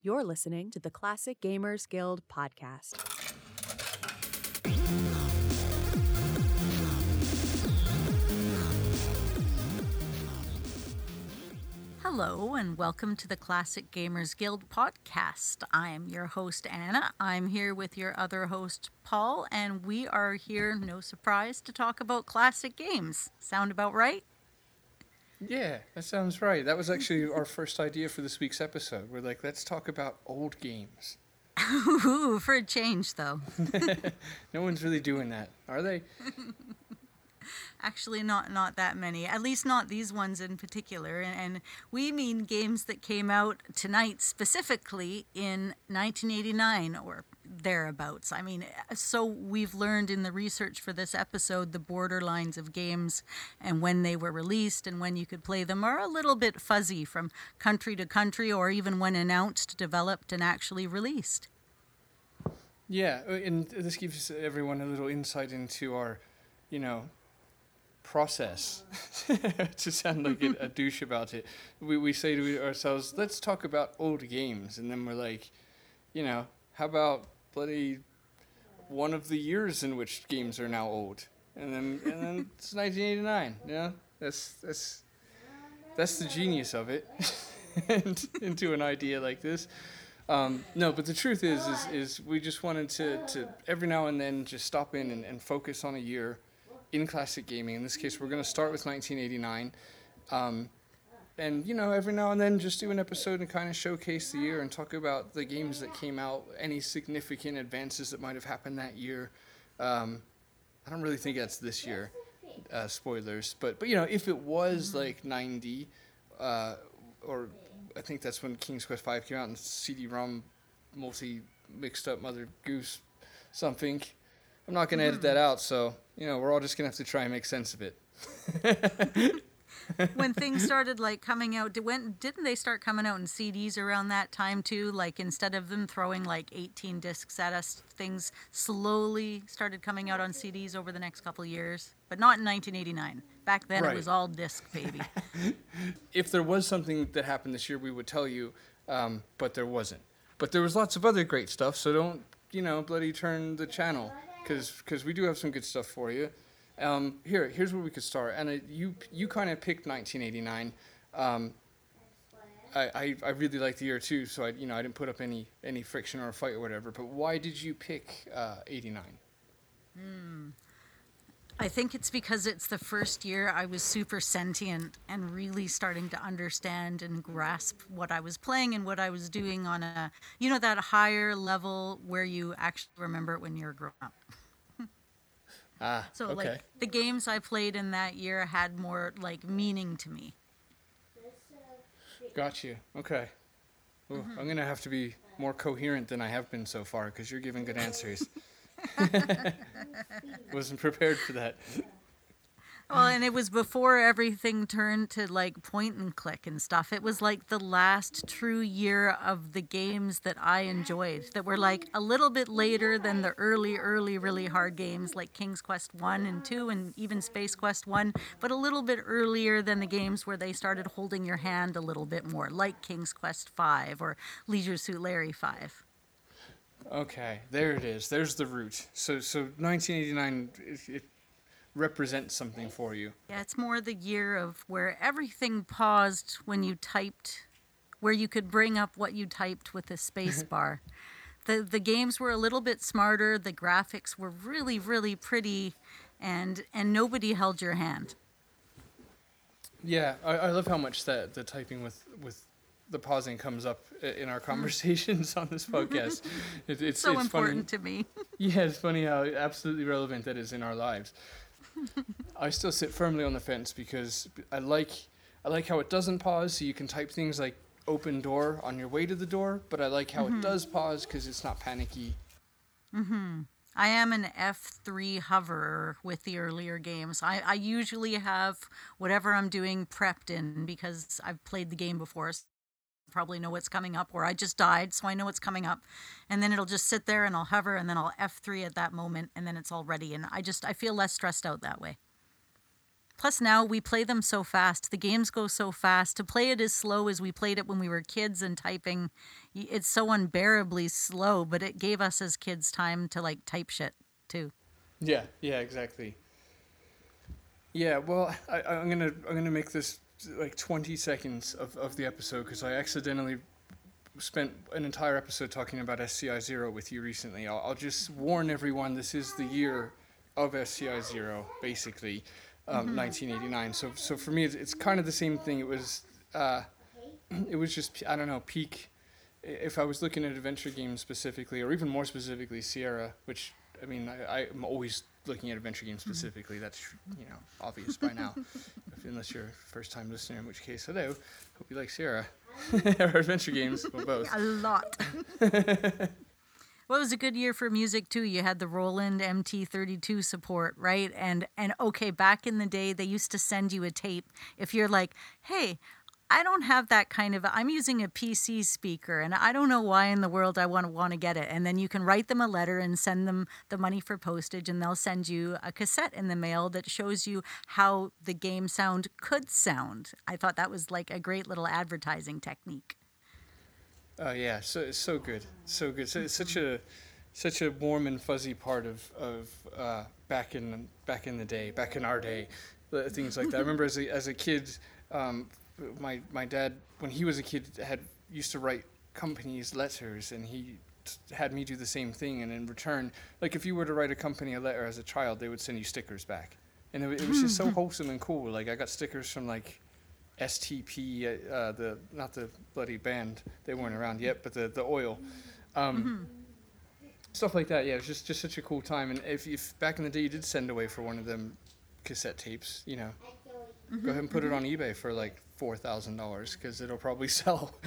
You're listening to the Classic Gamers Guild podcast. Hello, and welcome to the Classic Gamers Guild podcast. I am your host, Anna. I'm here with your other host, Paul, and we are here, no surprise, to talk about classic games. Sound about right? Yeah, that sounds right. That was actually our first idea for this week's episode. We're like, let's talk about old games. Ooh, for a change, though. no one's really doing that, are they? Actually, not not that many. At least not these ones in particular. And, and we mean games that came out tonight, specifically in 1989 or thereabouts. I mean, so we've learned in the research for this episode the borderlines of games and when they were released and when you could play them are a little bit fuzzy from country to country or even when announced, developed, and actually released. Yeah, uh, and this gives everyone a little insight into our, you know, process to sound like a, a douche about it. We, we say to ourselves, let's talk about old games. And then we're like, you know, how about bloody one of the years in which games are now old? And then, and then it's 1989. Yeah, that's, that's, that's the genius of it. and into an idea like this. Um, no, but the truth is, is, is we just wanted to, to every now and then just stop in and, and focus on a year in classic gaming. In this case, we're going to start with 1989. Um, and, you know, every now and then just do an episode and kind of showcase the year and talk about the games that came out, any significant advances that might have happened that year. Um, I don't really think that's this year, uh, spoilers. But, but, you know, if it was like 90, uh, or I think that's when King's Quest V came out and CD-ROM multi mixed up Mother Goose something. I'm not going to edit that out, so you know we're all just going to have to try and make sense of it. when things started like coming out, when didn't they start coming out in CDs around that time too? Like instead of them throwing like 18 discs at us, things slowly started coming out on CDs over the next couple years, but not in 1989. Back then Right. it was all disc, baby. if there was something that happened this year, we would tell you, um, but there wasn't. But there was lots of other great stuff, so don't you know bloody turn the channel because because we do have some good stuff for you. Um, here here's where we could start, and you you kind of picked 1989. Um, I, I, I really like the year too, so I you know I didn't put up any any friction or a fight or whatever. But why did you pick uh, 89? I think it's because it's the first year I was super sentient and really starting to understand and grasp what I was playing and what I was doing on a, you know, that higher level where you actually remember it when you're grown up. Ah, So, okay. like, the games I played in that year had more, like, meaning to me. Got you. Okay. Ooh, I'm gonna have to be more coherent than I have been so far because you're giving good answers. Wasn't prepared for that. Well, and it was before everything turned to like point and click and stuff. It was like the last true year of the games that I enjoyed that were like a little bit later than the early, early, really hard games like King's Quest 1 and 2 and even Space Quest 1, but a little bit earlier than the games where they started holding your hand a little bit more, like King's Quest 5 or Leisure Suit Larry 5. Okay, there it is. There's the root. So, so 1989, it, it represents something for you. Yeah, it's more the year of where everything paused when you typed, where you could bring up what you typed with a space bar. The the games were a little bit smarter, the graphics were really really pretty and and nobody held your hand. Yeah, I, I love how much that the typing with with the pausing comes up in our mm. conversations on this podcast. It, it's So it's important funny. to me. Yeah, it's funny how absolutely relevant that is in our lives. I still sit firmly on the fence because I like I like how it doesn't pause, so you can type things like open door on your way to the door, but I like how it mm-hmm. does pause because it's not panicky. Mm-hmm. I am an F3 hoverer with the earlier games. I, I usually have whatever I'm doing prepped in because I've played the game before. So probably know what's coming up, or I just died, so I know what's coming up. And then it'll just sit there and I'll hover and then I'll F3 at that moment and then it's all ready. And I just, I feel less stressed out that way. Plus, now we play them so fast. The games go so fast. To play it as slow as we played it when we were kids and typing, it's so unbearably slow. But it gave us as kids time to like type shit too. Yeah, yeah, exactly. Yeah, well, I, I'm gonna I'm gonna make this like 20 seconds of, of the episode because I accidentally spent an entire episode talking about SCI Zero with you recently. I'll, I'll just warn everyone: this is the year of SCI Zero, basically, um, 1989. So so for me, it's, it's kind of the same thing. It was uh, it was just I don't know peak. If I was looking at adventure games specifically, or even more specifically Sierra, which I mean, I, I'm always looking at adventure games mm-hmm. specifically. That's you know obvious by now, if, unless you're a first time listener, in which case, hello, hope you like Sierra or adventure games, or both. A lot. Well, it was a good year for music too. You had the Roland MT32 support, right? And and okay, back in the day, they used to send you a tape if you're like, "Hey, I don't have that kind of. I'm using a PC speaker, and I don't know why in the world I want to want to get it." And then you can write them a letter and send them the money for postage, and they'll send you a cassette in the mail that shows you how the game sound could sound. I thought that was like a great little advertising technique. Oh yeah, so so good, so good. So it's such a such a warm and fuzzy part of of uh, back in back in the day, back in our day, things like that. I remember as a as a kid, um, my my dad when he was a kid had used to write companies letters, and he had me do the same thing. And in return, like if you were to write a company a letter as a child, they would send you stickers back, and it, it was just so wholesome and cool. Like I got stickers from like STP, uh, uh, the not the bloody band, they weren't around yet, but the the oil, um, stuff like that. Yeah, it was just just such a cool time. And if, if back in the day you did send away for one of them cassette tapes, you know, Mm-hmm. go ahead and put it mm-hmm. on eBay for like four thousand dollars because it'll probably sell.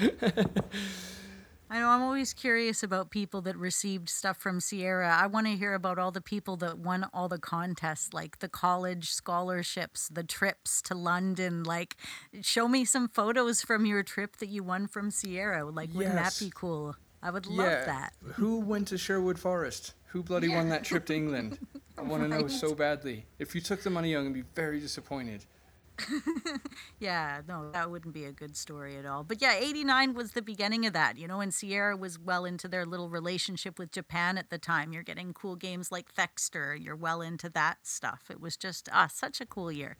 I know I'm always curious about people that received stuff from Sierra. I want to hear about all the people that won all the contests, like the college scholarships, the trips to London. Like, show me some photos from your trip that you won from Sierra. Like, wouldn't Yes. that be cool? I would love that. Who went to Sherwood Forest? Who bloody won that trip to England? I want to know so badly. If you took the money, I'm gonna be very disappointed. Yeah, no, that wouldn't be a good story at all. But yeah, 89 was the beginning of that, you know, and Sierra was well into their little relationship with Japan at the time. You're getting cool games like Thexter, you're well into that stuff. It was just ah, such a cool year.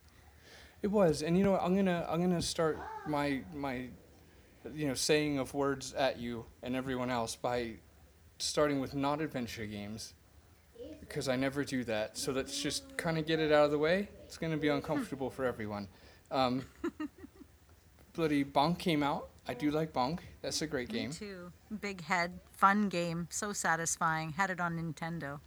It was, and you know, I'm gonna I'm gonna start my my, you know, saying of words at you and everyone else by starting with not adventure games, because I never do that. So let's just kind of get it out of the way. It's gonna be uncomfortable for everyone. Um, bloody Bonk came out. I do like Bonk. That's a great game. Me too. Big head, fun game, so satisfying. Had it on Nintendo.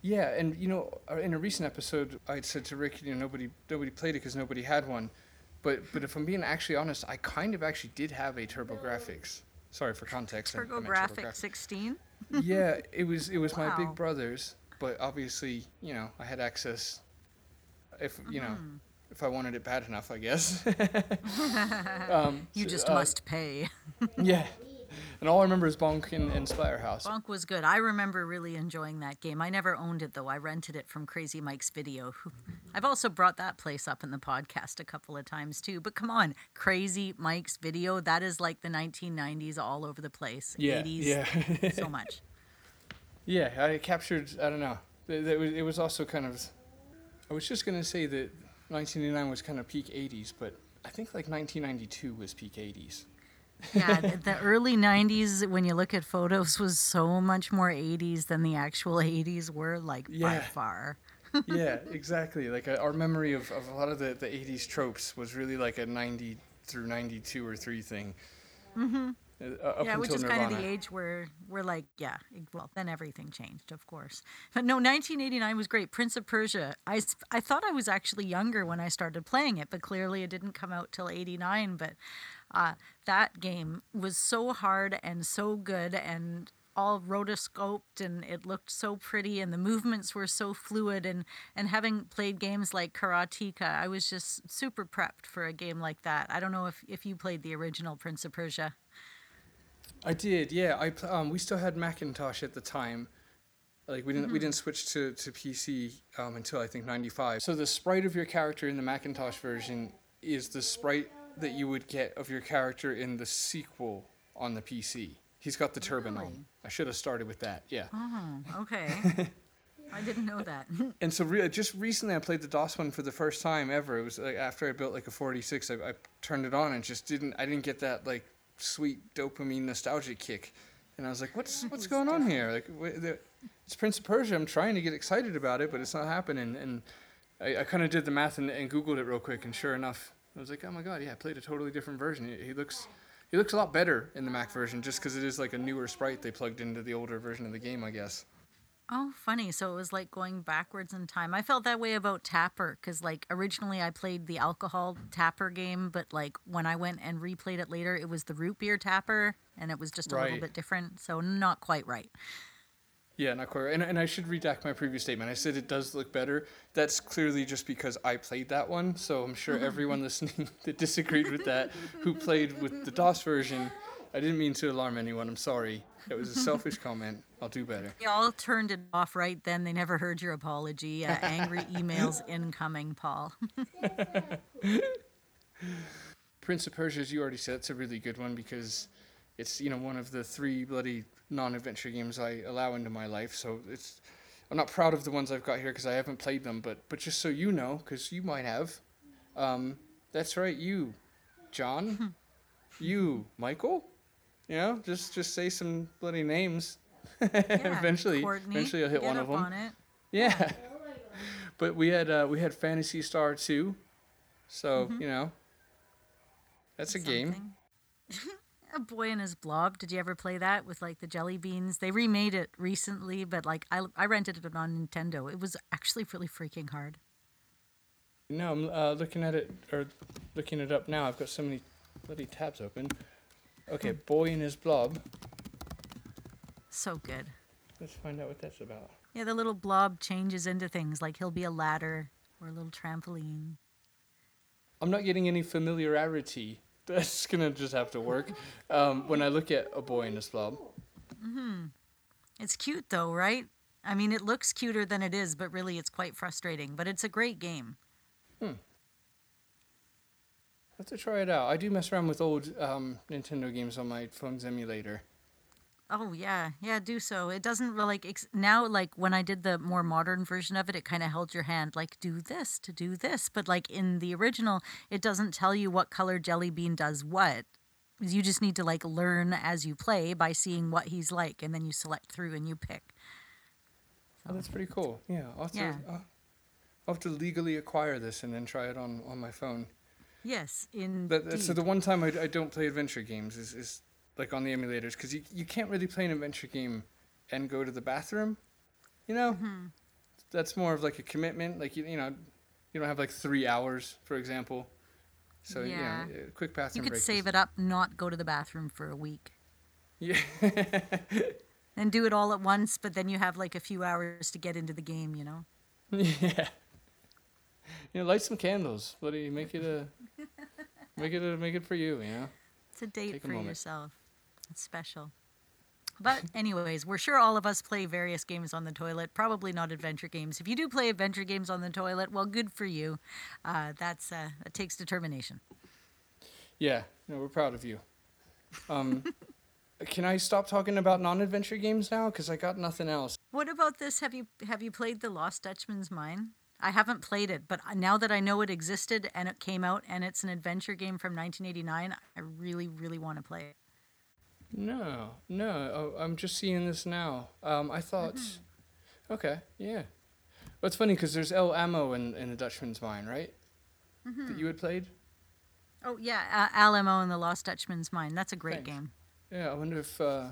Yeah, and you know, uh, in a recent episode, I had said to Rick, you know, nobody nobody played it because nobody had one. But but if I'm being actually honest, I kind of actually did have a TurboGrafx. Sorry for context. I- I meant TurboGrafx 16. yeah, it was it was my Wow. big brother's, but obviously, you know, I had access. If you know, Mm-hmm. if I wanted it bad enough, I guess. um, You just uh, must pay. Yeah, and all I remember is Bonk and, and Splatterhouse. Bonk was good. I remember really enjoying that game. I never owned it though. I rented it from Crazy Mike's Video. I've also brought that place up in the podcast a couple of times too. But come on, Crazy Mike's Video, that is like the 1990s all over the place. Yeah, 80s, yeah. so much. Yeah, I captured. I don't know. It, it was. It was also kind of. I was just gonna say that 1989 was kind of peak 80s, but I think like 1992 was peak 80s. Yeah, the, the early 90s, when you look at photos, was so much more 80s than the actual 80s were, like by Yeah. far. yeah, exactly. Like uh, our memory of, of a lot of the, the 80s tropes was really like a 90 through 92 or three thing. Mm-hmm. Uh, yeah, which is Nirvana. kind of the age where we're like, yeah, well, then everything changed, of course. But no, 1989 was great. Prince of Persia. I, I thought I was actually younger when I started playing it, but clearly it didn't come out till 89. But uh, that game was so hard and so good and all rotoscoped and it looked so pretty and the movements were so fluid and and having played games like karateka i was just super prepped for a game like that i don't know if if you played the original prince of persia I did, yeah. I um, we still had Macintosh at the time, Like we didn't we didn't switch to to PC um, until I think '95. So the sprite of your character in the Macintosh version is the sprite that you would get of your character in the sequel on the PC. He's got the turban Really? on. I should have started with that. Yeah. Oh, okay. I didn't know that. And so re- just recently I played the DOS one for the first time ever. It was like after I built like a 46, I, I turned it on and just didn't I didn't get that like sweet dopamine nostalgia kick. And I was like, what's what's going on here? Like wh- the, it's Prince of Persia. I'm trying to get excited about it, but it's not happening. And I, I kind of did the math and, and googled it real quick, and sure enough, I was like, oh my god, yeah, I played a totally different version. He, he looks he looks a lot better in the Mac version just because it is like a newer sprite they plugged into the older version of the game, I guess. Oh, funny. So it was like going backwards in time. I felt that way about Tapper because, like, originally I played the alcohol Tapper game, but like when I went and replayed it later, it was the root beer Tapper, and it was just a little bit different. So not quite right. Yeah, not quite right. And, and I should redact my previous statement. I said it does look better. That's clearly just because I played that one. So I'm sure everyone listening that disagreed with that, who played with the DOS version, I didn't mean to alarm anyone. I'm sorry. It was a selfish comment. I'll do better. They all turned it off right then. They never heard your apology. Uh, angry emails incoming, Paul. Prince of Persia, as you already said, it's a really good one because it's you know one of the three bloody non-adventure games I allow into my life. So it's I'm not proud of the ones I've got here because I haven't played them, but but just so you know, because you might have, um, that's right, you, John, you, Michael, you know, just just say some bloody names. Yeah, eventually, Courtney, eventually I'll hit one of them. On. Yeah. but we had uh, we had Phantasy Star 2. So, Mm-hmm. you know. That's a game. A boy and his blob. Did you ever play that with like the jelly beans? They remade it recently, but like I, I rented it on Nintendo. It was actually really freaking hard. No, I'm uh, looking at it or looking it up now. I've got so many bloody tabs open. Okay, Hmm. Boy and His Blob. So good. Let's find out what that's about. Yeah, the little blob changes into things like he'll be a ladder or a little trampoline. I'm not getting any familiarity. That's gonna just have to work. Um, when I look at a boy in his blob, Hmm. It's cute though, right? I mean, it looks cuter than it is, but really it's quite frustrating. But it's a great game. I have to try it out. I do mess around with old um, Nintendo games on my phone's emulator. Oh yeah, yeah, do so. It doesn't really like ex- now. Like when I did the more modern version of it, it kind of held your hand, like do this to do this. But like in the original, it doesn't tell you what color Jelly Bean does what. You just need to like learn as you play by seeing what he's like, and then you select through and you pick. Oh, that's pretty cool. Yeah, I'll have, Yeah. To, uh, I'll have to legally acquire this and then try it on, on my phone. Yes, in so the one time I, I don't play adventure games is, is like on the emulators because you, you can't really play an adventure game and go to the bathroom. You know, Mm-hmm. that's more of like a commitment. Like you, you know, you don't have like three hours, for example. So Yeah. you know, quick you could save is- it up, not go to the bathroom for a week. Yeah, and do it all at once, but then you have like a few hours to get into the game, you know? yeah. You know, light some candles. Bloody make it a, make it a, make it for you. You know. It's a date Take for moment. yourself. It's special. But, anyways, we're sure all of us play various games on the toilet. Probably not adventure games. If you do play adventure games on the toilet, well, good for you. Uh, that's uh, that takes determination. Yeah, no, we're proud of you. Um, can I stop talking about non-adventure games now? Because I got nothing else. What about this? Have you have you played the Lost Dutchman's Mine? I haven't played it, but now that I know it existed and it came out and it's an adventure game from 1989, I really, really want to play it. No, no, oh, I'm just seeing this now. Um, I thought, okay, yeah. Well, it's funny because there's El Ammo in, in the Dutchman's Mine, right? That you had played. Oh yeah, uh, Alamo and the Lost Dutchman's Mine. That's a great Thanks. game. Yeah, I wonder if, uh,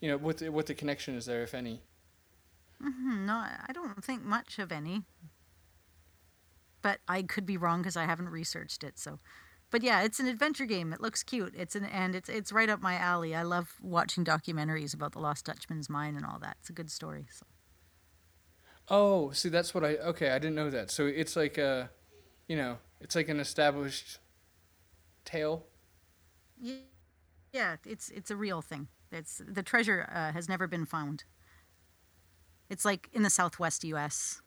you know, what the, what the connection is there, if any. Hmm, No, I don't think much of any. But I could be wrong because I haven't researched it. So, but yeah, it's an adventure game. It looks cute. It's an and it's it's right up my alley. I love watching documentaries about the Lost Dutchman's mine and all that. It's a good story. So. Oh, see, that's what I. Okay, I didn't know that. So it's like a, you know, it's like an established tale. Yeah, yeah, it's it's a real thing. It's the treasure uh, has never been found, It's like in the southwest U.S.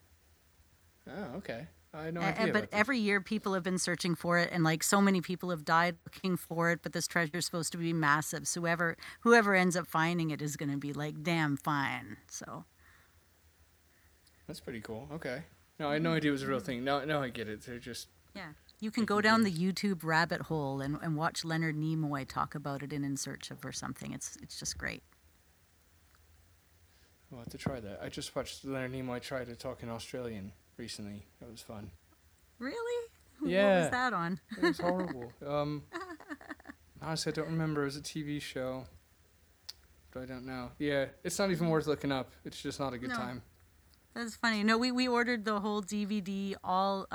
Oh, okay. I no idea. but every year people have been searching for it, and like so many people have died looking for it. But this treasure is supposed to be massive, so whoever whoever ends up finding it is going to be like damn fine. So That's pretty cool. Okay. No, I had no idea it was a real thing. Now, now I get it. They're just yeah, you can go down the YouTube rabbit hole and, and watch Leonard Nimoy talk about it in In Search of or something. It's it's just great. I'll have to try that. I just watched Leonard Nimoy try to talk in Australian recently. That was fun. Really? Yeah. What was that on? It was horrible. um, honestly, I don't remember. It was a TV show. But I don't know. Yeah, it's not even worth looking up. It's just not a good No. time. That's funny. No, we, we ordered the whole DVD, all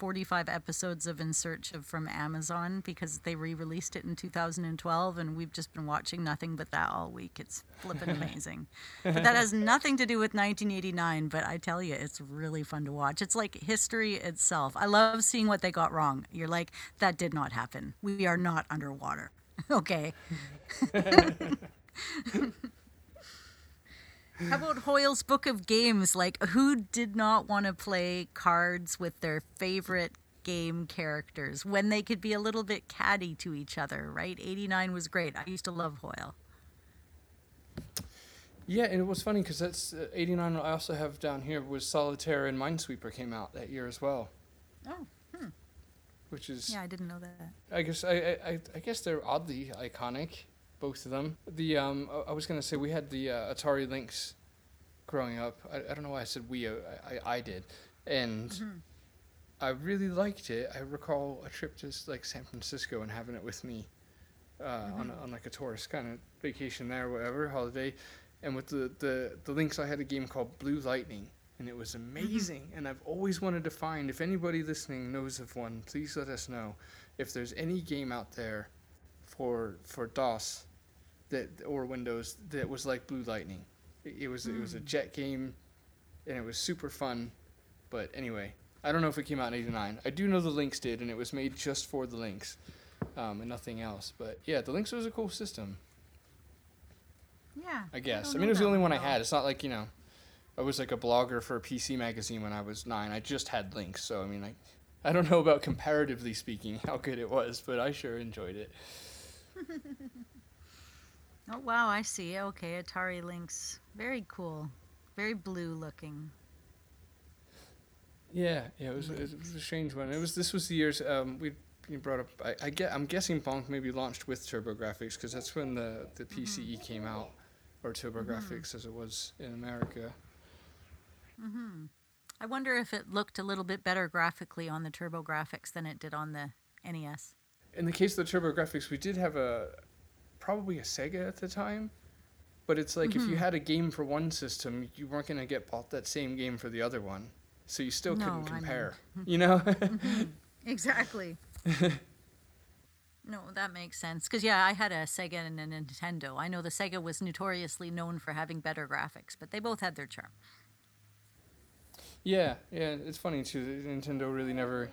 145 episodes of In Search of from Amazon because they re released it in 2012, and we've just been watching nothing but that all week. It's flippin' amazing. but that has nothing to do with 1989, but I tell you, it's really fun to watch. It's like history itself. I love seeing what they got wrong. You're like, that did not happen. We are not underwater. okay. How about Hoyle's Book of Games? Like, who did not want to play cards with their favorite game characters when they could be a little bit catty to each other, right? 89 was great. I used to love Hoyle. Yeah, and it was funny because that's uh, 89. I also have down here was Solitaire and Minesweeper came out that year as well, Oh, which is yeah, I didn't know that. I guess I, I- I guess they're oddly iconic, both of them. The um I- I was gonna say we had the uh, Atari Lynx growing up. I, I don't know why I said we. I I, I did, and I really liked it. I recall a trip to like San Francisco and having it with me uh, on a, on like a tourist kind of vacation there, or whatever holiday. And with the, the the Lynx, I had a game called Blue Lightning, and it was amazing. And I've always wanted to find if anybody listening knows of one, please let us know if there's any game out there for for DOS that or Windows that was like Blue Lightning. It, it was it was a jet game, and it was super fun. But anyway, I don't know if it came out in '89. I do know the Lynx did, and it was made just for the Lynx, um, and nothing else. But yeah, the Lynx was a cool system. Yeah. I guess. I, don't mean, it was the only one I had. It's not like you know, I was like a blogger for a PC magazine when I was nine. I just had Lynx, so I mean, I, I don't know about comparatively speaking how good it was, but I sure enjoyed it. Oh, wow, I see. Okay, Atari Lynx. Very cool. Very blue looking. Yeah, yeah, it was, it was a strange one. It was this was the years um, we you brought up. I, I get I'm guessing Bonk maybe launched with TurboGrafx because that's when the the PCE came out, or TurboGrafx as it was in America. Hmm. I wonder if it looked a little bit better graphically on the TurboGrafx than it did on the NES. In the case of the TurboGrafx, we did have a probably a Sega at the time, but it's like Mm-hmm. if you had a game for one system, you weren't gonna get bought that same game for the other one, so you still No, couldn't compare. You know? Exactly. no, that makes sense. Because, yeah, I had a Sega and a Nintendo. I know the Sega was notoriously known for having better graphics, but they both had their charm. Yeah, yeah, it's funny too. Nintendo really never,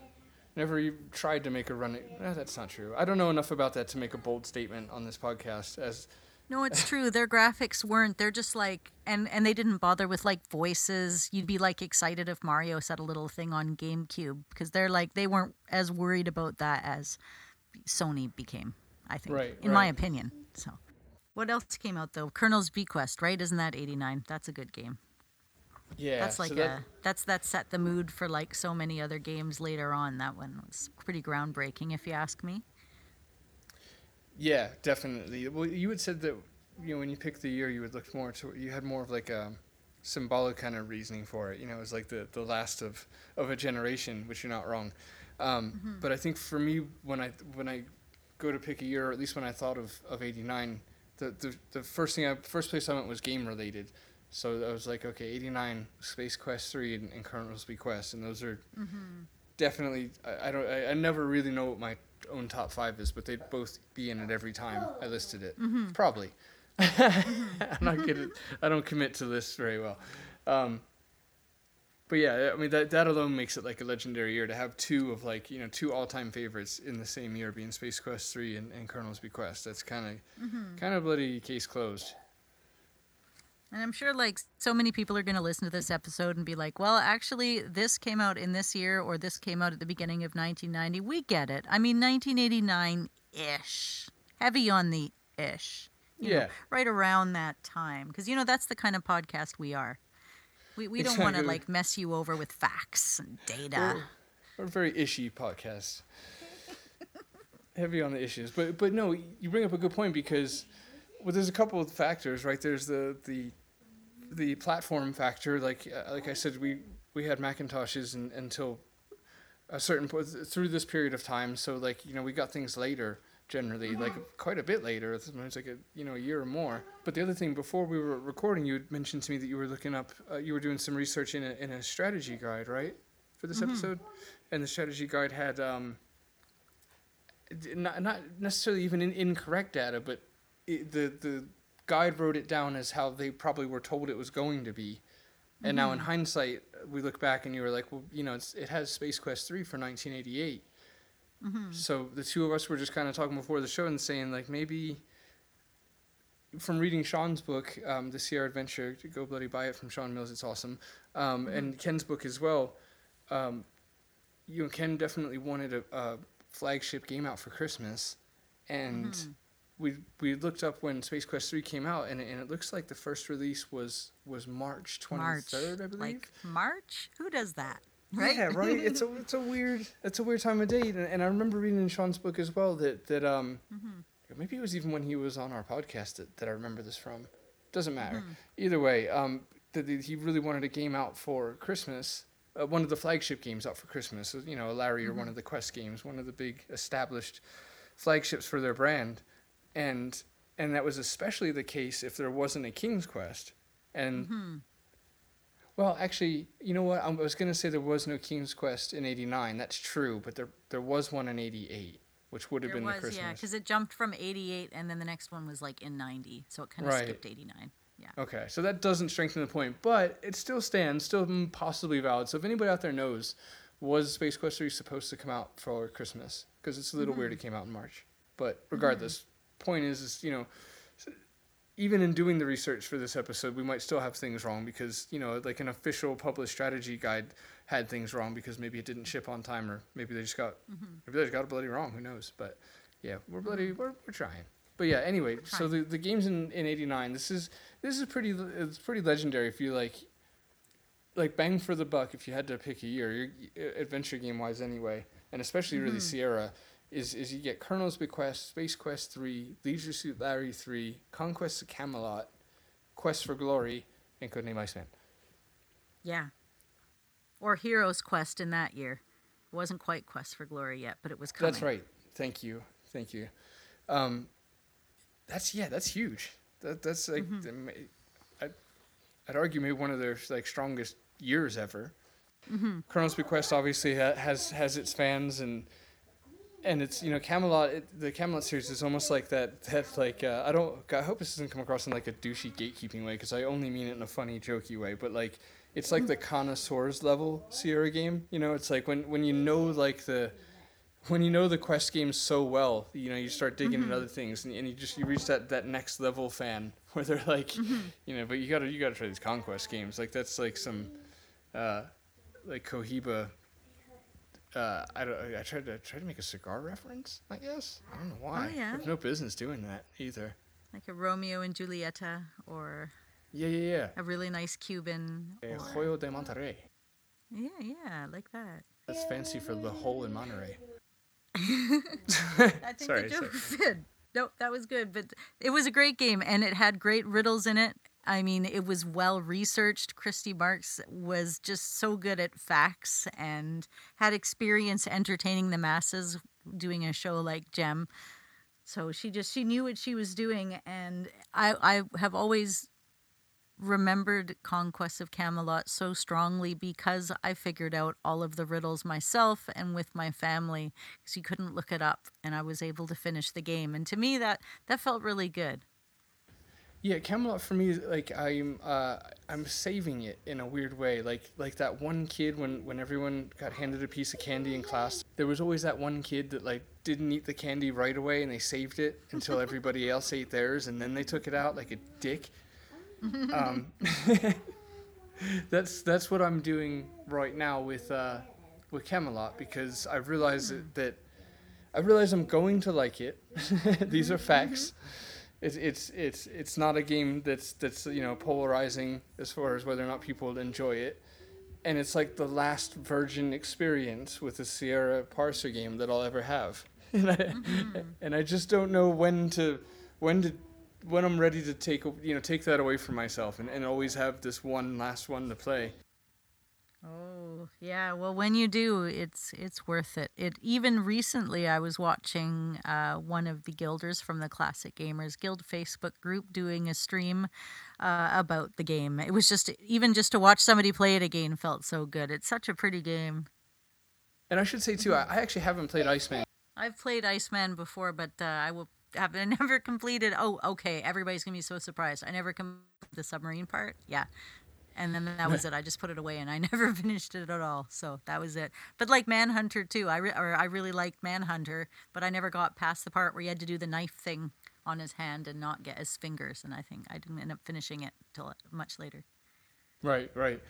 never tried to make a run. Eh, that's not true. I don't know enough about that to make a bold statement on this podcast. As No, it's true. Their graphics weren't. They're just like, and and they didn't bother with like voices. You'd be like excited if Mario said a little thing on GameCube because they're like they weren't as worried about that as Sony became. I think, Right, in my opinion. So, what else came out though? Colonel's Bequest, right? Isn't that '89? That's a good game. Yeah, That's so like that- a that's that set the mood for like so many other games later on. That one was pretty groundbreaking, if you ask me. yeah, definitely. Well, you had said that you know when you picked the year, you would look more to you had more of like a symbolic kind of reasoning for it. You know, it was like the the last of of a generation, which you're not wrong. Um, But I think for me, when I when I go to pick a year, or at least when I thought of of '89, the, the the first thing I first place I went was game related. So I was like, okay, '89, Space Quest three, and, and Colonel's Bequest, and those are mm-hmm. definitely. I, I don't. I, I never really know what my own top five is, but they'd both be in it every time I oh. listed it. Mm-hmm. Probably. I'm not good at, mm-hmm. I don't commit to this very well. Um, but yeah, I mean that that alone makes it like a legendary year to have two of like you know two all time favorites in the same year being Space Quest three and, and Colonel's Bequest. That's kind of kind of bloody case closed. And I'm sure like so many people are going to listen to this episode and be like, well, actually, this came out in this year or this came out at the beginning of 1990. We get it. I mean, 1989 ish. Heavy on the ish. You know, Yeah. right around that time. Because, you know, that's the kind of podcast we are. We, we don't want to like mess you over with facts and data. We're a very ishy podcast. Heavy on the issues, but but no, you bring up a good point because well, there's a couple of factors, right? There's the the the platform factor. Like uh, like I said, we we had Macintoshes and, until a certain point through this period of time. So like you know we got things later generally, like quite a bit later. It's it's like a you know a year or more. But the other thing, before we were recording, you had mentioned to me that you were looking up, uh, you were doing some research in a in a strategy guide, right, for this episode, and the strategy guide had um. Not, not necessarily even in, incorrect data, but it, the the guide wrote it down as how they probably were told it was going to be. And now in hindsight, we look back and you were like, well, you know, it's, it has Space Quest 3 for 1988. So the two of us were just kind of talking before the show and saying, like, maybe from reading Shawn's book, um, The Sierra Adventure, go bloody buy it from Shawn Mills, it's awesome. Um, And Ken's book as well. Um, you know, Ken definitely wanted a, a flagship game out for Christmas. And we we looked up when Space Quest 3 came out, and, it- and it looks like the first release was was March 23rd, I believe. Like March? Who does that? Right? Yeah, right. It's a it's a weird it's a weird time of day, and, and I remember reading in Shawn's book as well that that um maybe it was even when he was on our podcast that, that I remember this from. Doesn't matter. Either way, um, that he really wanted a game out for Christmas. Uh, one of the flagship games out for Christmas. You know, Larry or one of the Quest games, one of the big established flagships for their brand, and and that was especially the case if there wasn't a King's Quest, and mm-hmm. well, actually, you know what? I was gonna say there was no King's Quest in '89. That's true, but there there was one in '88, which would have There been was, the Christmas. yeah, because it jumped from 88 and then the next one was like in 90. So it kind of Right. skipped 89. Yeah. Okay, so that doesn't strengthen the point, but it still stands, still possibly valid. So if anybody out there knows, was Space Quest 3 supposed to come out for Christmas? Because it's a little weird mm-hmm. it came out in March. But mm-hmm. regardless, point is, is you know, even in doing the research for this episode, we might still have things wrong because you know, like an official published strategy guide had things wrong because maybe it didn't ship on time or maybe they just got mm-hmm. maybe they just got it bloody wrong. Who knows? But yeah, we're bloody mm-hmm. we're, we're trying. But yeah, anyway, so the, the games in, in '89. This is this is pretty it's pretty legendary. If you like, like bang for the buck, if you had to pick a year, your, adventure game wise anyway, and especially really mm-hmm. Sierra, is is you get Colonel's Bequest, Space Quest three, Leisure Suit Larry three, Conquest of Camelot, Quest for Glory, and Codename Iceman. Yeah. Or Heroes Quest in that year. It wasn't quite Quest for Glory yet, but it was coming. That's right. Thank you. Thank you. Um, that's yeah. That's huge. That that's like the ma- I'd, argue maybe one of their like strongest years ever. Colonel's Bequest obviously ha- has has its fans and and it's you know Camelot. It, the Camelot series is almost like that. That like uh, I don't. I hope this doesn't come across in like a douchey gatekeeping way because I only mean it in a funny, jokey way. But like it's like the connoisseurs level Sierra game. You know, it's like when when you know like the when you know the quest games so well, you know, you start digging into other things, and, and you just you reach that, that next level fan where they're like, you know, but you gotta you gotta try these conquest games. Like that's like some, uh, like Cohiba. Uh, I don't. I tried to try to make a cigar reference. I guess I don't know why. yeah. I have no business doing that either. Like a Romeo and Julieta or Yeah, yeah, yeah. a really nice Cuban. Or- Hoyo de Monterrey. Yeah, yeah, like that. That's fancy for the hole in Monterey. I think Sorry, the joke fit. Nope, that was good. But it was a great game and it had great riddles in it. I mean, it was well researched. Christy Marx was just so good at facts and had experience entertaining the masses doing a show like Jem. So she just she knew what she was doing and I I have always remembered Conquest of Camelot so strongly because I figured out all of the riddles myself and with my family because you couldn't look it up and I was able to finish the game and to me that that felt really good. Yeah, Camelot for me, like I'm, uh, I'm saving it in a weird way. Like, like that one kid when when everyone got handed a piece of candy in class, there was always that one kid that like didn't eat the candy right away, and they saved it until everybody else ate theirs, and then they took it out like a dick. um, that's that's what I'm doing right now with uh, with Camelot because I realize that, that I realize I'm going to like it. These are facts. It's it's it's it's not a game that's that's you know polarizing as far as whether or not people enjoy it. And it's like the last virgin experience with a Sierra parser game that I'll ever have. and, I, and I just don't know when to when to when I'm ready to take you know take that away from myself and, and always have this one last one to play. Oh yeah, well when you do, it's it's worth it. It even recently I was watching uh, one of the guilders from the Classic Gamers Guild Facebook group doing a stream uh, about the game. It was just even just to watch somebody play it again felt so good. It's such a pretty game. And I should say too, I, I actually haven't played Iceman. I've played Iceman before, but uh, I will have never completed. Oh, okay. Everybody's gonna be so surprised. I never completed the submarine part. Yeah, and then that was it. I just put it away, and I never finished it at all. So that was it. But like Manhunter too, I re- or I really liked Manhunter, but I never got past the part where you had to do the knife thing on his hand and not get his fingers, and I think I didn't end up finishing it till much later. Right, right.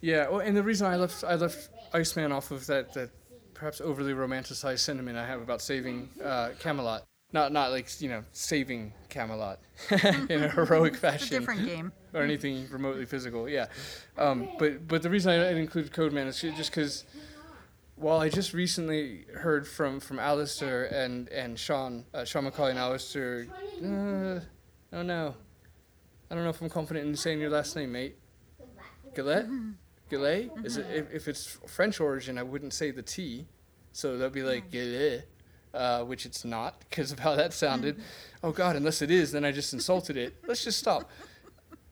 Yeah, well, and the reason I left I left Iceman off of that that perhaps overly romanticized sentiment I have about saving uh, Camelot. Not not like you know saving Camelot in a heroic fashion. It's a different game. or anything remotely physical. Yeah, um, but but the reason I didn't include Codeman is just because. Well, I just recently heard from from Alistair and and Sean, uh, Sean McCauley and Alistair. Uh, oh no, I don't know if I'm confident in saying your last name, mate. Gillet? Gillet? Is it if, if it's French origin? I wouldn't say the T, so that'd be like Gillet, uh, which it's not because of how that sounded. oh God, unless it is, then I just insulted it. Let's just stop.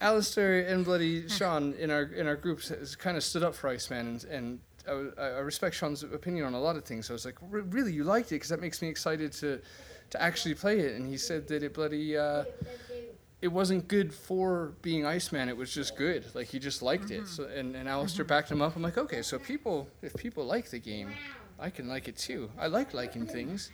Alistair and bloody Sean in our in our groups has kind of stood up for Iceman, and, and I, I respect Sean's opinion on a lot of things. So I was like, "Re- really, you liked it? Because that makes me excited to to actually play it. And he said that it bloody uh, it wasn't good for being Iceman. It was just good. Like he just liked it. So and and Alistair backed him up. I'm like, okay, so people if people like the game, I can like it too. I like liking things.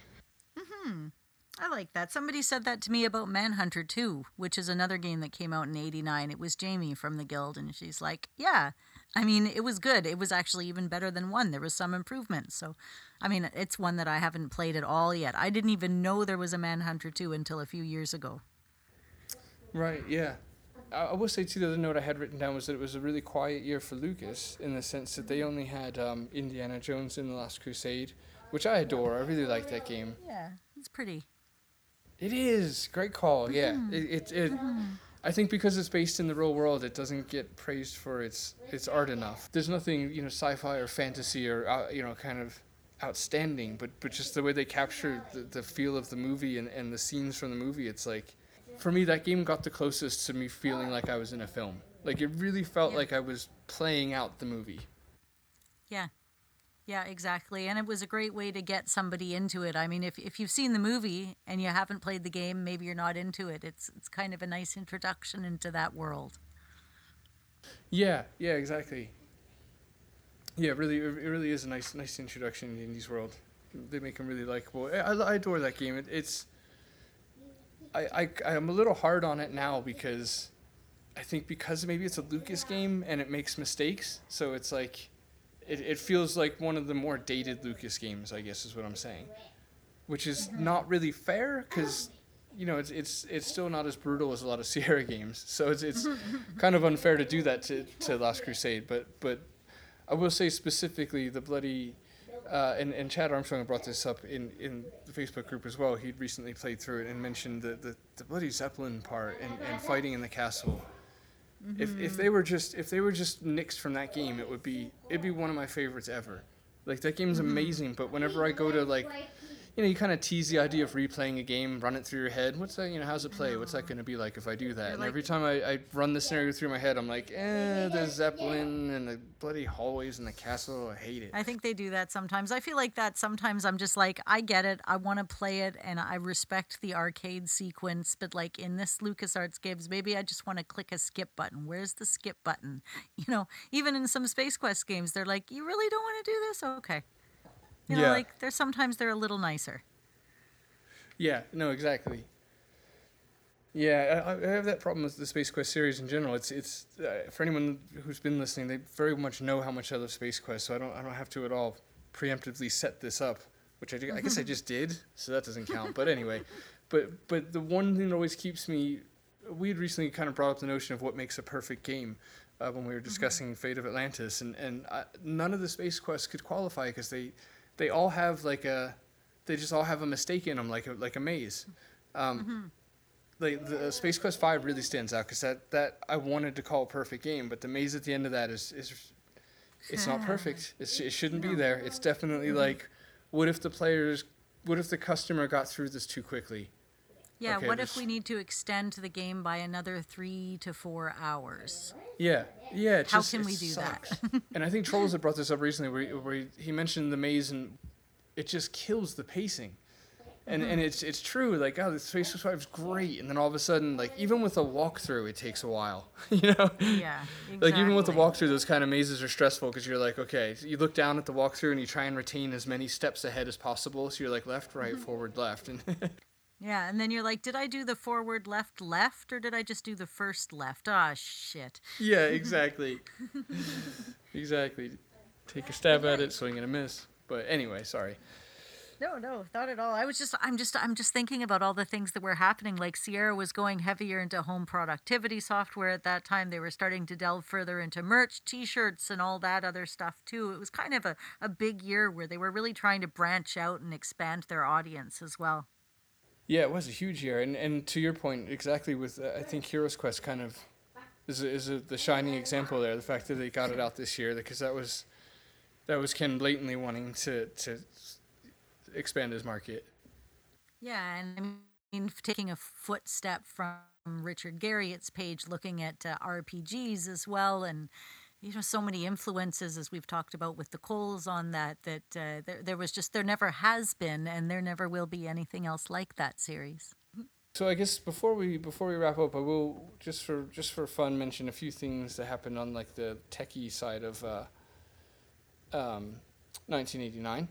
Mhm. I like that. Somebody said that to me about Manhunter too, which is another game that came out in 89. It was Jamie from the guild and she's like, "Yeah. I mean, it was good. It was actually even better than 1. There was some improvement." So, I mean, it's one that I haven't played at all yet. I didn't even know there was a Manhunter 2 until a few years ago. Right. Yeah. I, will say too. The other note I had written down was that it was a really quiet year for Lucas in the sense that they only had um, Indiana Jones in the Last Crusade, which I adore. I really like that game. Yeah, it's pretty. It is great call. Yeah, it it. it I think because it's based in the real world, it doesn't get praised for its its art enough. There's nothing you know sci-fi or fantasy or uh, you know kind of outstanding, but but just the way they capture the, the feel of the movie and, and the scenes from the movie, it's like for me that game got the closest to me feeling like I was in a film. Like it really felt Yeah. like I was playing out the movie. Yeah. Yeah, exactly. And it was a great way to get somebody into it. I mean, if, if you've seen the movie and you haven't played the game, maybe you're not into it. It's it's kind of a nice introduction into that world. Yeah, yeah, exactly. Yeah, really, it really is a nice, nice introduction in the Indy's world. They make them really likable. I, I adore that game. It, it's, I, I, I'm a little hard on it now because, I think because maybe it's a Lucas game and it makes mistakes, so it's like, it, it feels like one of the more dated Lucas games. I guess is what I'm saying, which is mm-hmm. not really fair because you know, it's it's it's still not as brutal as a lot of Sierra games. So it's it's kind of unfair to do that to, to Last Crusade. But but I will say specifically the bloody uh, and and Chad Armstrong brought this up in, in the Facebook group as well. He'd recently played through it and mentioned the, the, the bloody Zeppelin part and, and fighting in the castle. If if they were just if they were just nixed from that game, it would be it'd be one of my favorites ever. Like that game's amazing, but whenever I go to like you know, you kind of tease the idea of replaying a game, run it through your head. What's that? You know, how's it play? What's that going to be like if I do that? And like- every time I, I run the scenario through my head, I'm like, eh, the Zeppelin and the bloody hallways and the castle. I hate it. I think they do that sometimes. I feel like that sometimes I'm just like, I get it. I want to play it and I respect the arcade sequence. But like in this LucasArts games, maybe I just want to click a skip button. Where's the skip button? You know, even in some Space Quest games, they're like, you really don't want to do this? Okay. You know, Yeah. like they're sometimes they're a little nicer. Yeah, no, exactly. Yeah, I, I have that problem with the Space Quest series in general. It's it's uh, for anyone who's been listening, they very much know how much I love Space Quest, so I don't I don't have to at all preemptively set this up, which I, do- I guess I just did, so that doesn't count. But anyway, but but the one thing that always keeps me, we had recently kind of brought up the notion of what makes a perfect game. Uh, when we were discussing Fate of Atlantis, and and I, none of the space quests could qualify because they, they all have like a, they just all have a mistake in them, like a like a maze. Um, mm-hmm. like the uh, Space Quest Five really stands out because that that I wanted to call a perfect game, but the maze at the end of that is is it's not perfect. It's, it shouldn't be there. It's definitely mm-hmm. like, what if the players, what if the customer got through this too quickly? Yeah, Okay, what if we need to extend the game by another three to four hours? Yeah, yeah. How just, can we do that? and I think Trolls had brought this up recently, where, he- where he, mentioned the maze, and it just kills the pacing. And Mm-hmm. and it's it's true. Like, oh, the Space Five is great, and then all of a sudden, like even with a walkthrough, it takes a while. you know. Yeah, exactly. Like even with the exactly. walkthrough, those kind of mazes are stressful because you're like, okay, you look down at the walkthrough and you try and retain as many steps ahead as possible. So you're like left, right, Mm-hmm. forward, left, and Yeah, and then you're like, did I do the forward left left or did I just do the first left? Ah, shit. yeah, exactly, exactly. Take a stab at it, swing and a miss. But anyway, sorry. No, no, not at all. I was just, I'm just, I'm just thinking about all the things that were happening. Like Sierra was going heavier into home productivity software at that time. They were starting to delve further into merch, T-shirts, and all that other stuff too. It was kind of a, a big year where they were really trying to branch out and expand their audience as well. Yeah, it was a huge year, and and to your point, exactly. With uh, I think Hero's Quest kind of is is a, the shining example there. The fact that they got it out this year, because that was that was Ken blatantly wanting to to expand his market. Yeah, and I mean, taking a footstep from Richard Garriott's page, looking at uh, RPGs as well, and you know, so many influences as we've talked about with the Coles on that. That uh, there, there was just there never has been, and there never will be anything else like that series. So I guess before we before we wrap up, I will just for just for fun mention a few things that happened on like the techie side of uh, um, 1989.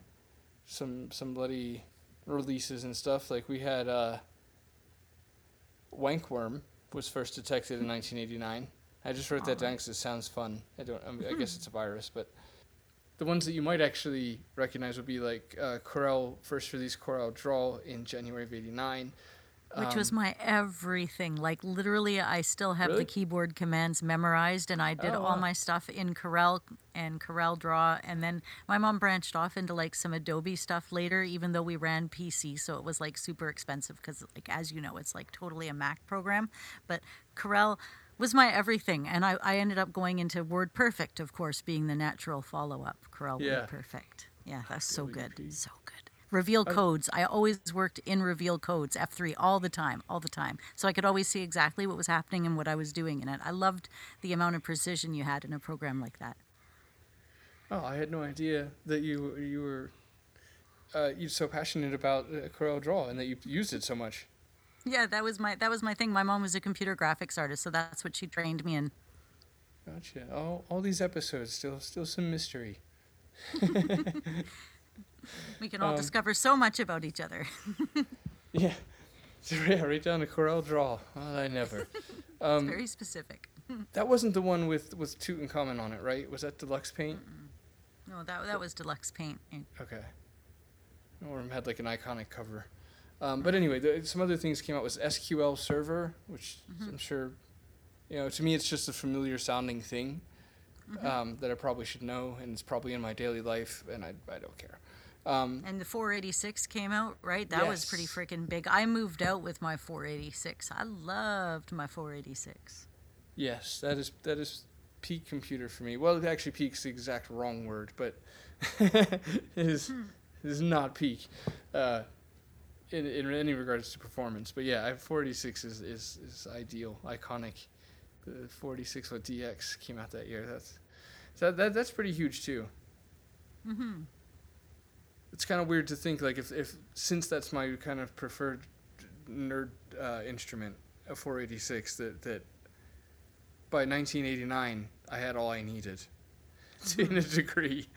Some some bloody releases and stuff. Like we had uh, Wankworm was first detected in 1989. I just wrote that down because it sounds fun. I don't. I, mean, I guess it's a virus, but the ones that you might actually recognize would be like uh, Corel first released Corel Draw in January of '89. Which was Um, my everything. Like literally, I still have Really? the keyboard commands memorized, and I did Oh, all wow. my stuff in Corel and Corel Draw. And then my mom branched off into like some Adobe stuff later, even though we ran PC, so it was like super expensive because, like as you know, it's like totally a Mac program. But Corel was my everything, and I, I ended up going into Word Perfect, of course, being the natural follow up. Corel Yeah. Word Perfect. Yeah, that's so good, so good. Reveal codes. I always worked in reveal codes, F3, all the time, all the time. So I could always see exactly what was happening and what I was doing in it. I loved the amount of precision you had in a program like that. Oh, I had no idea that you you were uh, you so passionate about uh, Corel Draw and that you used it so much. Yeah, that was my that was my thing. My mom was a computer graphics artist, so that's what she trained me in. Gotcha. All all these episodes still still some mystery. We can all Um, discover so much about each other. Yeah. Yeah, right down to Corel Draw. Oh, I never. Um, Very specific. that wasn't the one with with Tutankhamun on it, right? Was that Deluxe Paint? No, that that was deluxe paint. Okay. One of them had like an iconic cover. Um, but anyway, the, some other things came out was SQL Server, which I'm sure, you know, to me it's just a familiar sounding thing um, that I probably should know, and it's probably in my daily life, and I, I don't care. Um, And the 486 came out, right? That was pretty freaking big. I moved out with my 486. I loved my 486. yes, that is that is peak computer for me. Well, actually, peak's the exact wrong word, but it is it is not peak. Uh, in, in any regards to performance, but yeah, I 486 is, is, is ideal, iconic. The 46 with DX came out that year. That's so that that's pretty huge too. Mm-hmm. It's kind of weird to think like if, if since that's my kind of preferred nerd uh, instrument, a 486, that that by 1989 I had all I needed, to in a degree.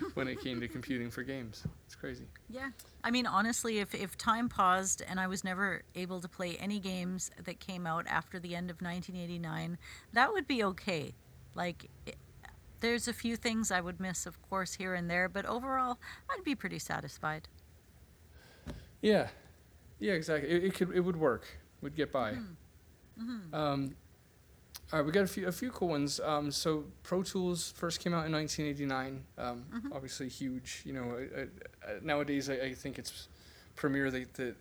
when it came to computing for games. It's crazy. Yeah. I mean, honestly, if, if time paused and I was never able to play any games that came out after the end of 1989, that would be okay. Like, it, there's a few things I would miss, of course, here and there, but overall, I'd be pretty satisfied. Yeah, yeah, exactly. It, it could it would work. We'd get by. Um, all right, we got a few a few cool ones. Um, so Pro Tools first came out in 1989. Um, Obviously huge. You know, uh, uh, nowadays I, I think it's Premiere that, that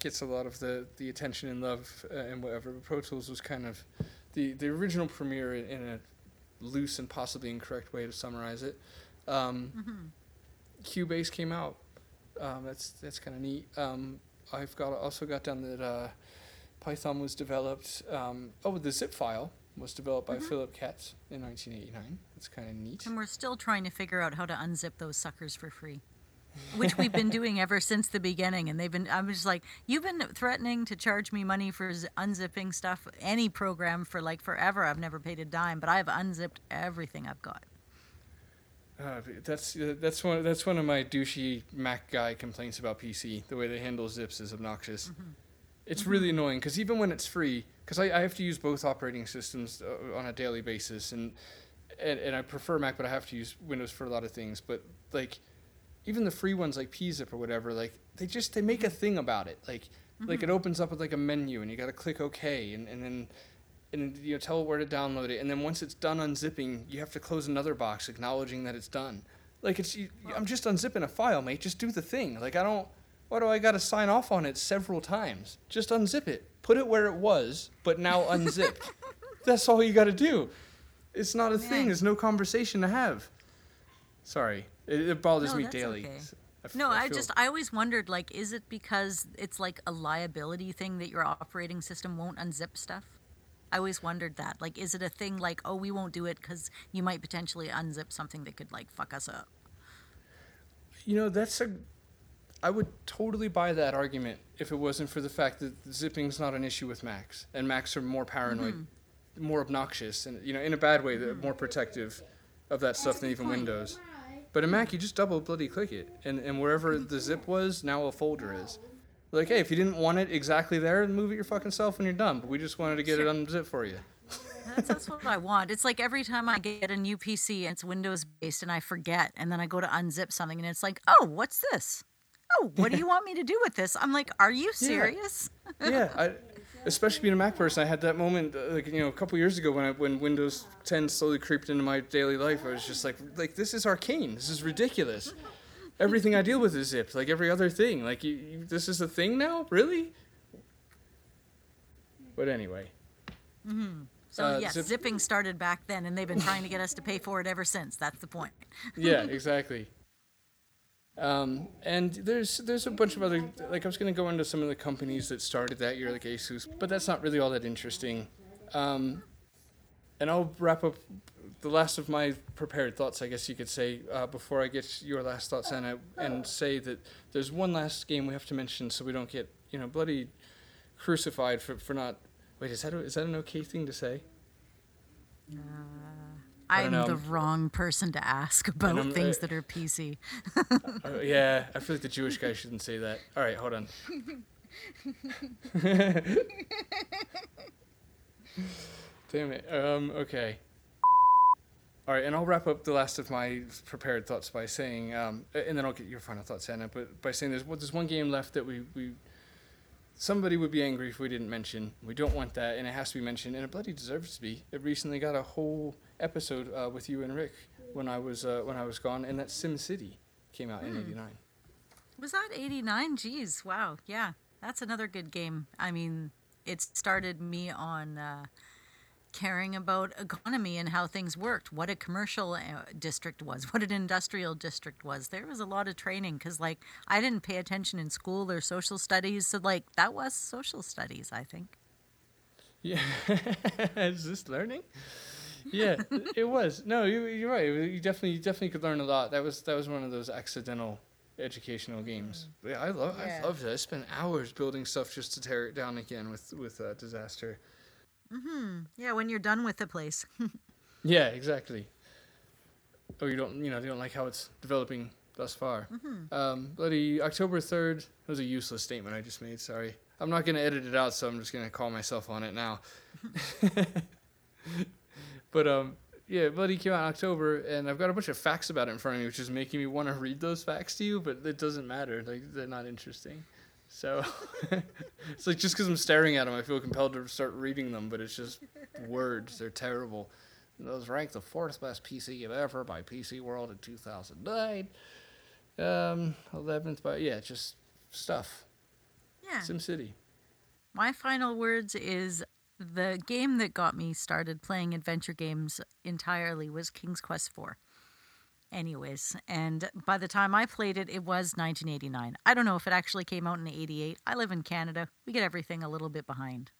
gets a lot of the, the attention and love uh, and whatever. But Pro Tools was kind of the the original Premiere in, in a loose and possibly incorrect way to summarize it. Um, Cubase came out. Um, that's that's kind of neat. Um, I've got also got down that uh, Python was developed. Um, oh, the zip file was developed by Philip Katz in 1989. It's kind of neat. And we're still trying to figure out how to unzip those suckers for free. Which we've been doing ever since the beginning, and they've been. I'm just like, you've been threatening to charge me money for unzipping stuff, any program for like forever. I've never paid a dime, but I've unzipped everything I've got. Uh, that's uh, that's one that's one of my douchey Mac guy complaints about PC. The way they handle zips is obnoxious. It's really annoying because even when it's free, because I, I have to use both operating systems uh, on a daily basis, and, and and I prefer Mac, but I have to use Windows for a lot of things. But like, even the free ones like PZip or whatever, like they just they make a thing about it. Like like it opens up with like a menu, and you got to click OK, and and then and you know, tell it where to download it, and then once it's done unzipping, you have to close another box acknowledging that it's done. Like it's, you, I'm just unzipping a file, mate. Just do the thing. Like I don't. Why do I got to sign off on it several times? Just unzip it. Put it where it was, but now unzipped. That's all you got to do. It's not a thing. Yeah. There's no conversation to have. Sorry, it, it bothers No, me daily. okay. I f- No, I feel- just I always wondered like, is it because it's like a liability thing that your operating system won't unzip stuff? I always wondered that. Like, is it a thing like, oh, we won't do it because you might potentially unzip something that could like fuck us up? You know, that's a. I would totally buy that argument if it wasn't for the fact that zipping's not an issue with Macs, and Macs are more paranoid, mm-hmm. more obnoxious, and you know, in a bad way, they're mm-hmm. more protective of that stuff than even Windows. But in Mac, you just double bloody click it, and and wherever the mm-hmm. zip was, now a folder is. Like, hey, if you didn't want it exactly there, move it your fucking self when you're done. But we just wanted to get it unzipped for you. That's, that's what I want. It's like every time I get a new PC and it's Windows based and I forget, and then I go to unzip something and it's like, oh, what's this? Oh, what do you want me to do with this? I'm like, are you serious? yeah, I, especially being a Mac person, I had that moment, uh, like you know, a couple years ago when I, when Windows 10 slowly creeped into my daily life. I was just like, like this is arcane. This is ridiculous. Everything I deal with is zipped, like every other thing. Like you, you, this is a thing now, really? But anyway, Hmm. So Uh, yes, zip- zipping started back then, and they've been trying to get us to pay for it ever since. That's the point. yeah, exactly. Um, and there's there's a bunch of other like I was gonna go into some of the companies that started that year, like Asus, but that's not really all that interesting. Um, and I'll wrap up the last of my prepared thoughts, I guess you could say, uh, before I get your last thoughts, Anna, and say that there's one last game we have to mention so we don't get you know bloody crucified for, for not. Wait, is that a, is that an okay thing to say? I I'm the wrong person to ask about things uh, that are PC. Uh, yeah, I feel like the Jewish guy shouldn't say that. All right, hold on. Damn it. Um, okay. All right, and I'll wrap up the last of my prepared thoughts by saying, um, and then I'll get your final thoughts, Anna. But by saying there's well, there's one game left that we we somebody would be angry if we didn't mention. We don't want that, and it has to be mentioned, and it bloody deserves to be. It recently got a whole episode uh, with you and Rick when I was uh, when I was gone, and that Sim City came out in '89. Was that 89? Jeez, wow. Yeah, that's another good game. I mean, it started me on uh, caring about economy and how things worked, what a commercial uh, district was, what an industrial district was. There was a lot of training because, like, I didn't pay attention in school or social studies. So, like, that was social studies, I think. Yeah, is this learning? Yeah, it was. No, you, you're right. You definitely, you definitely could learn a lot. That was that was one of those accidental educational games. Yeah, I love, Yeah. I loved it. I spent hours building stuff just to tear it down again with with uh, disaster. Yeah, when you're done with the place. Yeah, exactly. Oh, you don't, you know, you don't like how it's developing thus far. Mm-hmm. Um, bloody October 3rd, that was a useless statement I just made, sorry. I'm not going to edit it out, so I'm just going to call myself on it now. but, um, yeah, Bloody came out in October, and I've got a bunch of facts about it in front of me, which is making me want to read those facts to you, but it doesn't matter. Like, they're not interesting. So, it's like just because I'm staring at them, I feel compelled to start reading them, but it's just words. They're terrible. Those ranked the fourth best PC game ever by PC World in 2009. Um, 11th by, yeah, just stuff. Yeah. SimCity. My final words is the game that got me started playing adventure games entirely was King's Quest IV. Anyways, and by the time I played it, it was 1989. I don't know if it actually came out in 88. I live in Canada. We get everything a little bit behind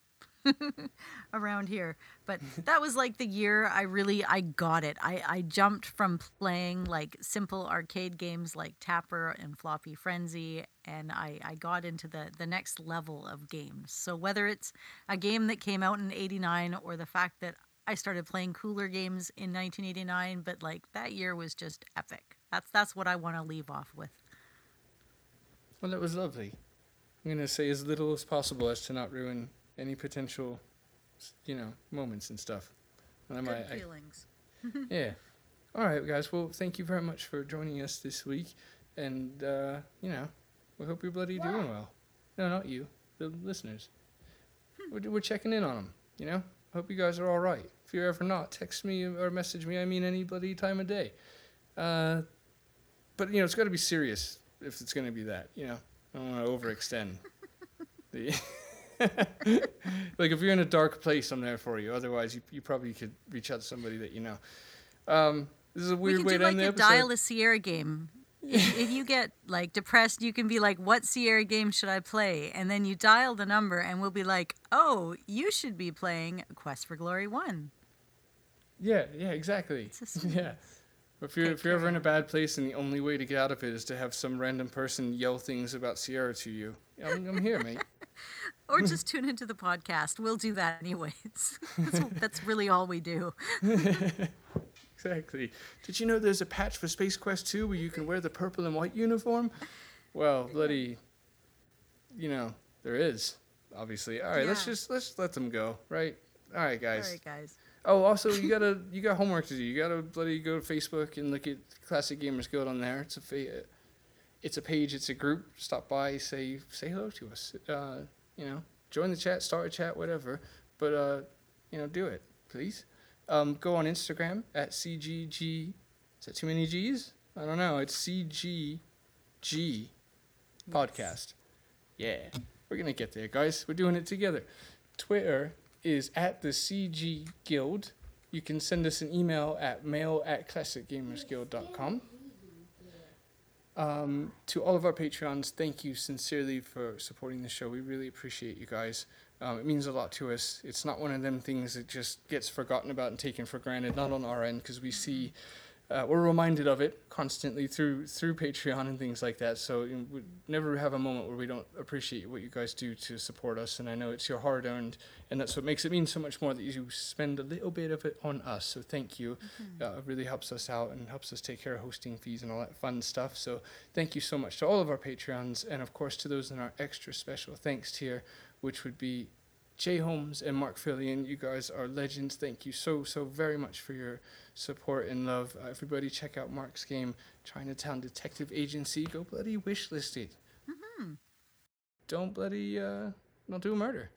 around here. But that was like the year I really I got it. I, I jumped from playing like simple arcade games like Tapper and Floppy Frenzy and I, I got into the, the next level of games. So whether it's a game that came out in 89 or the fact that I started playing cooler games in 1989, but like that year was just epic. That's that's what I want to leave off with. Well, that was lovely. I'm going to say as little as possible as to not ruin any potential, you know, moments and stuff. And I might, I, feelings. yeah. All right, guys. Well, thank you very much for joining us this week. And, uh, you know, we hope you're bloody doing well. No, not you, the listeners. We're, we're checking in on them, you know? Hope you guys are all right. If you're ever not, text me or message me. I mean, any bloody time of day. Uh, but, you know, it's got to be serious if it's going to be that, you know? I don't want to overextend. the like, if you're in a dark place, I'm there for you. Otherwise, you, you probably could reach out to somebody that you know. Um, this is a weird could way do to like end the episode. dial a Sierra game. If, if you get like depressed, you can be like, "What Sierra game should I play?" And then you dial the number, and we'll be like, "Oh, you should be playing Quest for Glory One." Yeah, yeah, exactly. Yeah. If you're if you're ever in a bad place and the only way to get out of it is to have some random person yell things about Sierra to you, I'm, I'm here, mate. Or just tune into the podcast. We'll do that anyways. That's, that's really all we do. Exactly. Did you know there's a patch for Space Quest 2 where you can wear the purple and white uniform? Well, bloody, you know, there is, obviously. All right, let's just let's let them go, right? All right, guys. All right, guys. Oh, also, you gotta you got homework to do. You gotta bloody go to Facebook and look at Classic Gamers Guild on there. It's a fa- it's a page. It's a group. Stop by, say say hello to us. Uh, you know, join the chat, start a chat, whatever. But uh, you know, do it, please. Um, go on Instagram at cgg. Is that too many G's? I don't know. It's cgg podcast. Yeah, we're gonna get there, guys. We're doing it together. Twitter is at the CG Guild. You can send us an email at mail at classicgamersguild.com. Um, to all of our Patreons, thank you sincerely for supporting the show. We really appreciate you guys. Um, it means a lot to us. It's not one of them things that just gets forgotten about and taken for granted, not on our end, because we see, uh, we're reminded of it constantly through through Patreon and things like that. So you know, we never have a moment where we don't appreciate what you guys do to support us. And I know it's your hard earned, and that's what makes it mean so much more that you spend a little bit of it on us. So thank you. Uh, it really helps us out and helps us take care of hosting fees and all that fun stuff. So thank you so much to all of our Patreons, and of course to those in our extra special thanks tier, which would be Jay Holmes and Mark Fillion. You guys are legends. Thank you so, so very much for your support and love. Uh, everybody, check out Mark's game, Chinatown Detective Agency. Go bloody wishlist it. Don't bloody, uh, don't do a murder.